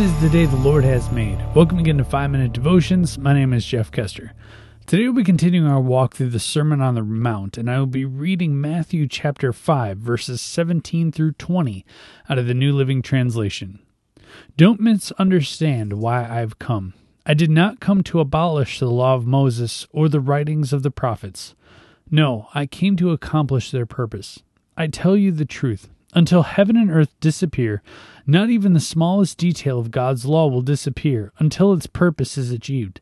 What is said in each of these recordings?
This is the day the Lord has made. Welcome again to 5 Minute Devotions. My name is Jeff Kester. Today we'll be continuing our walk through the Sermon on the Mount, and I will be reading Matthew chapter 5, verses 17 through 20 out of the New Living Translation. Don't misunderstand why I've come. I did not come to abolish the law of Moses or the writings of the prophets. No, I came to accomplish their purpose. I tell you the truth. Until heaven and earth disappear, not even the smallest detail of God's law will disappear until its purpose is achieved.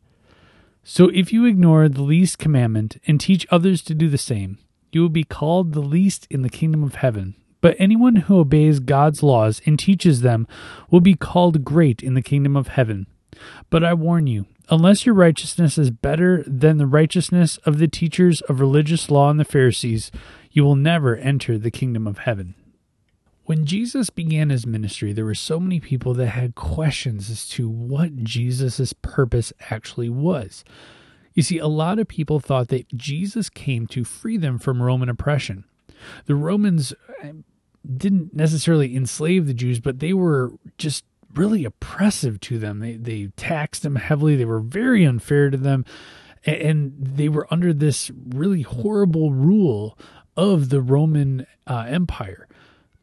So if you ignore the least commandment and teach others to do the same, you will be called the least in the kingdom of heaven. But anyone who obeys God's laws and teaches them will be called great in the kingdom of heaven. But I warn you, unless your righteousness is better than the righteousness of the teachers of religious law and the Pharisees, you will never enter the kingdom of heaven. When Jesus began his ministry, there were so many people that had questions as to what Jesus' purpose actually was. You see, a lot of people thought that Jesus came to free them from Roman oppression. The Romans eh, didn't necessarily enslave the Jews, but they were just really oppressive to them. They, they taxed them heavily, they were very unfair to them, and they were under this really horrible rule of the Roman uh, Empire.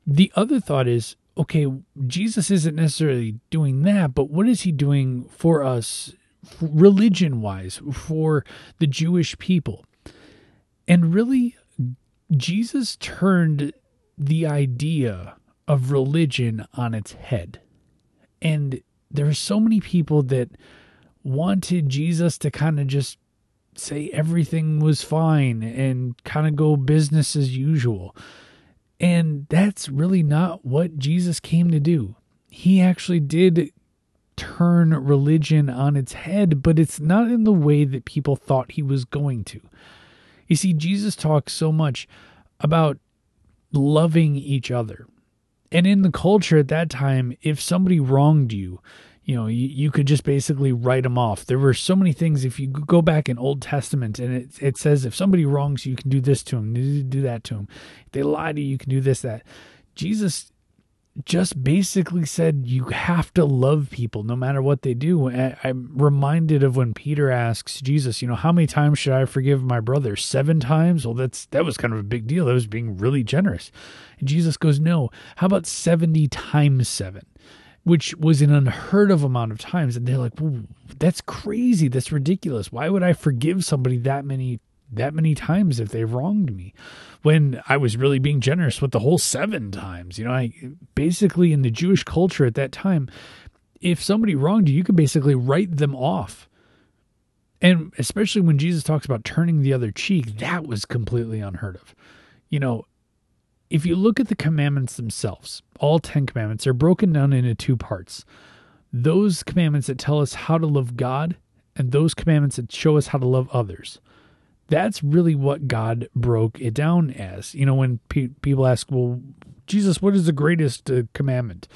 The other thought is okay, Jesus isn't necessarily doing that, but what is he doing for us religion wise, for the Jewish people? And really, Jesus turned the idea of religion on its head. And there are so many people that wanted Jesus to kind of just say everything was fine and kind of go business as usual. And that's really not what Jesus came to do. He actually did turn religion on its head, but it's not in the way that people thought he was going to. You see, Jesus talks so much about loving each other. And in the culture at that time, if somebody wronged you, you know, you, you could just basically write them off. There were so many things. If you go back in Old Testament and it, it says if somebody wrongs you, you can do this to them, do that to them. If they lie to you, you can do this, that. Jesus just basically said you have to love people no matter what they do. I'm reminded of when Peter asks Jesus, you know, how many times should I forgive my brother? Seven times? Well, that's that was kind of a big deal. That was being really generous. And Jesus goes, no. How about seventy times seven? Which was an unheard of amount of times. And they're like, that's crazy. That's ridiculous. Why would I forgive somebody that many that many times if they wronged me when I was really being generous with the whole seven times. You know, I basically in the Jewish culture at that time, if somebody wronged you, you could basically write them off. And especially when Jesus talks about turning the other cheek, that was completely unheard of. You know, if you look at the commandments themselves, all 10 commandments are broken down into two parts. Those commandments that tell us how to love God and those commandments that show us how to love others. That's really what God broke it down as. You know, when pe- people ask, well, Jesus, what is the greatest uh, commandment?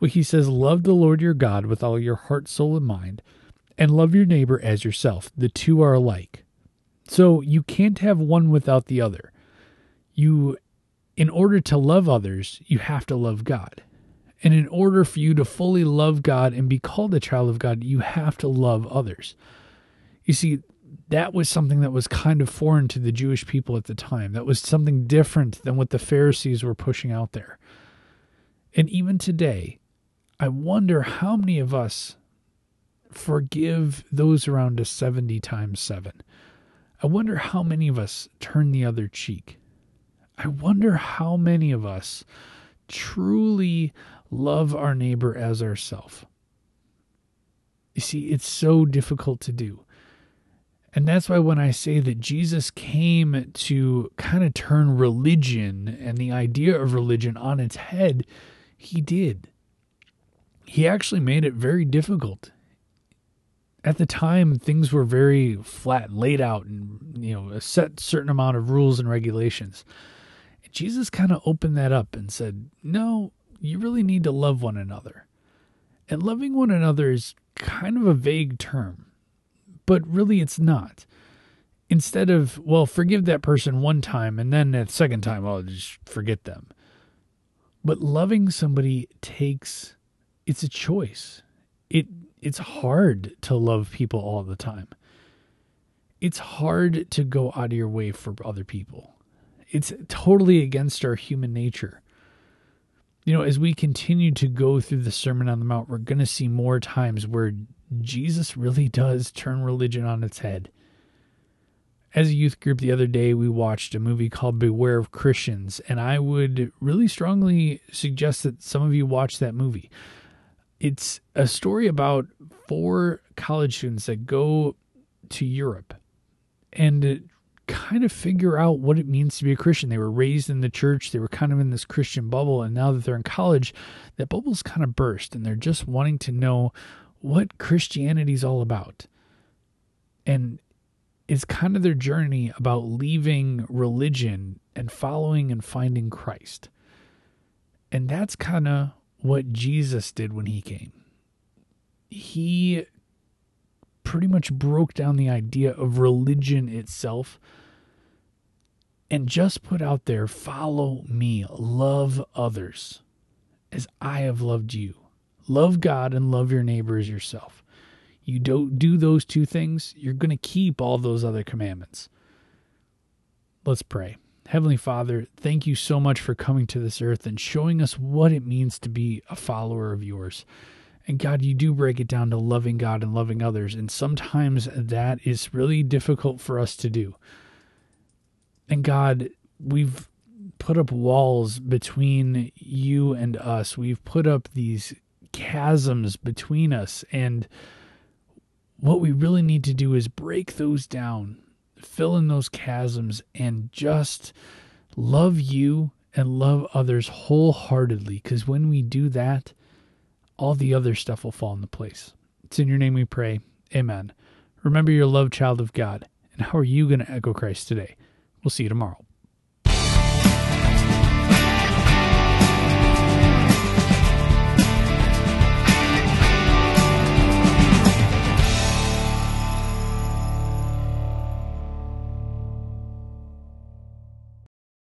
Well, he says, Love the Lord your God with all your heart, soul, and mind, and love your neighbor as yourself. The two are alike. So you can't have one without the other. You in order to love others, you have to love God. And in order for you to fully love God and be called a child of God, you have to love others. You see, that was something that was kind of foreign to the Jewish people at the time. That was something different than what the Pharisees were pushing out there. And even today, I wonder how many of us forgive those around us 70 times 7. I wonder how many of us turn the other cheek. I wonder how many of us truly love our neighbor as ourself. You see, it's so difficult to do. And that's why when I say that Jesus came to kind of turn religion and the idea of religion on its head, he did. He actually made it very difficult. At the time, things were very flat, laid out, and you know, a set certain amount of rules and regulations. Jesus kind of opened that up and said, No, you really need to love one another. And loving one another is kind of a vague term, but really it's not. Instead of, well, forgive that person one time and then the second time, I'll just forget them. But loving somebody takes, it's a choice. it it's hard to love people all the time. It's hard to go out of your way for other people. It's totally against our human nature. You know, as we continue to go through the Sermon on the Mount, we're going to see more times where Jesus really does turn religion on its head. As a youth group the other day, we watched a movie called Beware of Christians, and I would really strongly suggest that some of you watch that movie. It's a story about four college students that go to Europe and kind of figure out what it means to be a Christian. They were raised in the church, they were kind of in this Christian bubble, and now that they're in college, that bubble's kind of burst and they're just wanting to know what Christianity's all about. And it's kind of their journey about leaving religion and following and finding Christ. And that's kind of what Jesus did when he came. He pretty much broke down the idea of religion itself and just put out there follow me, love others as I have loved you. Love God and love your neighbor as yourself. You don't do those two things, you're going to keep all those other commandments. Let's pray. Heavenly Father, thank you so much for coming to this earth and showing us what it means to be a follower of yours. And God, you do break it down to loving God and loving others. And sometimes that is really difficult for us to do. And God, we've put up walls between you and us. We've put up these chasms between us. And what we really need to do is break those down, fill in those chasms, and just love you and love others wholeheartedly. Because when we do that, all the other stuff will fall into place. It's in your name we pray. Amen. Remember your loved child of God. And how are you going to echo Christ today? We'll see you tomorrow.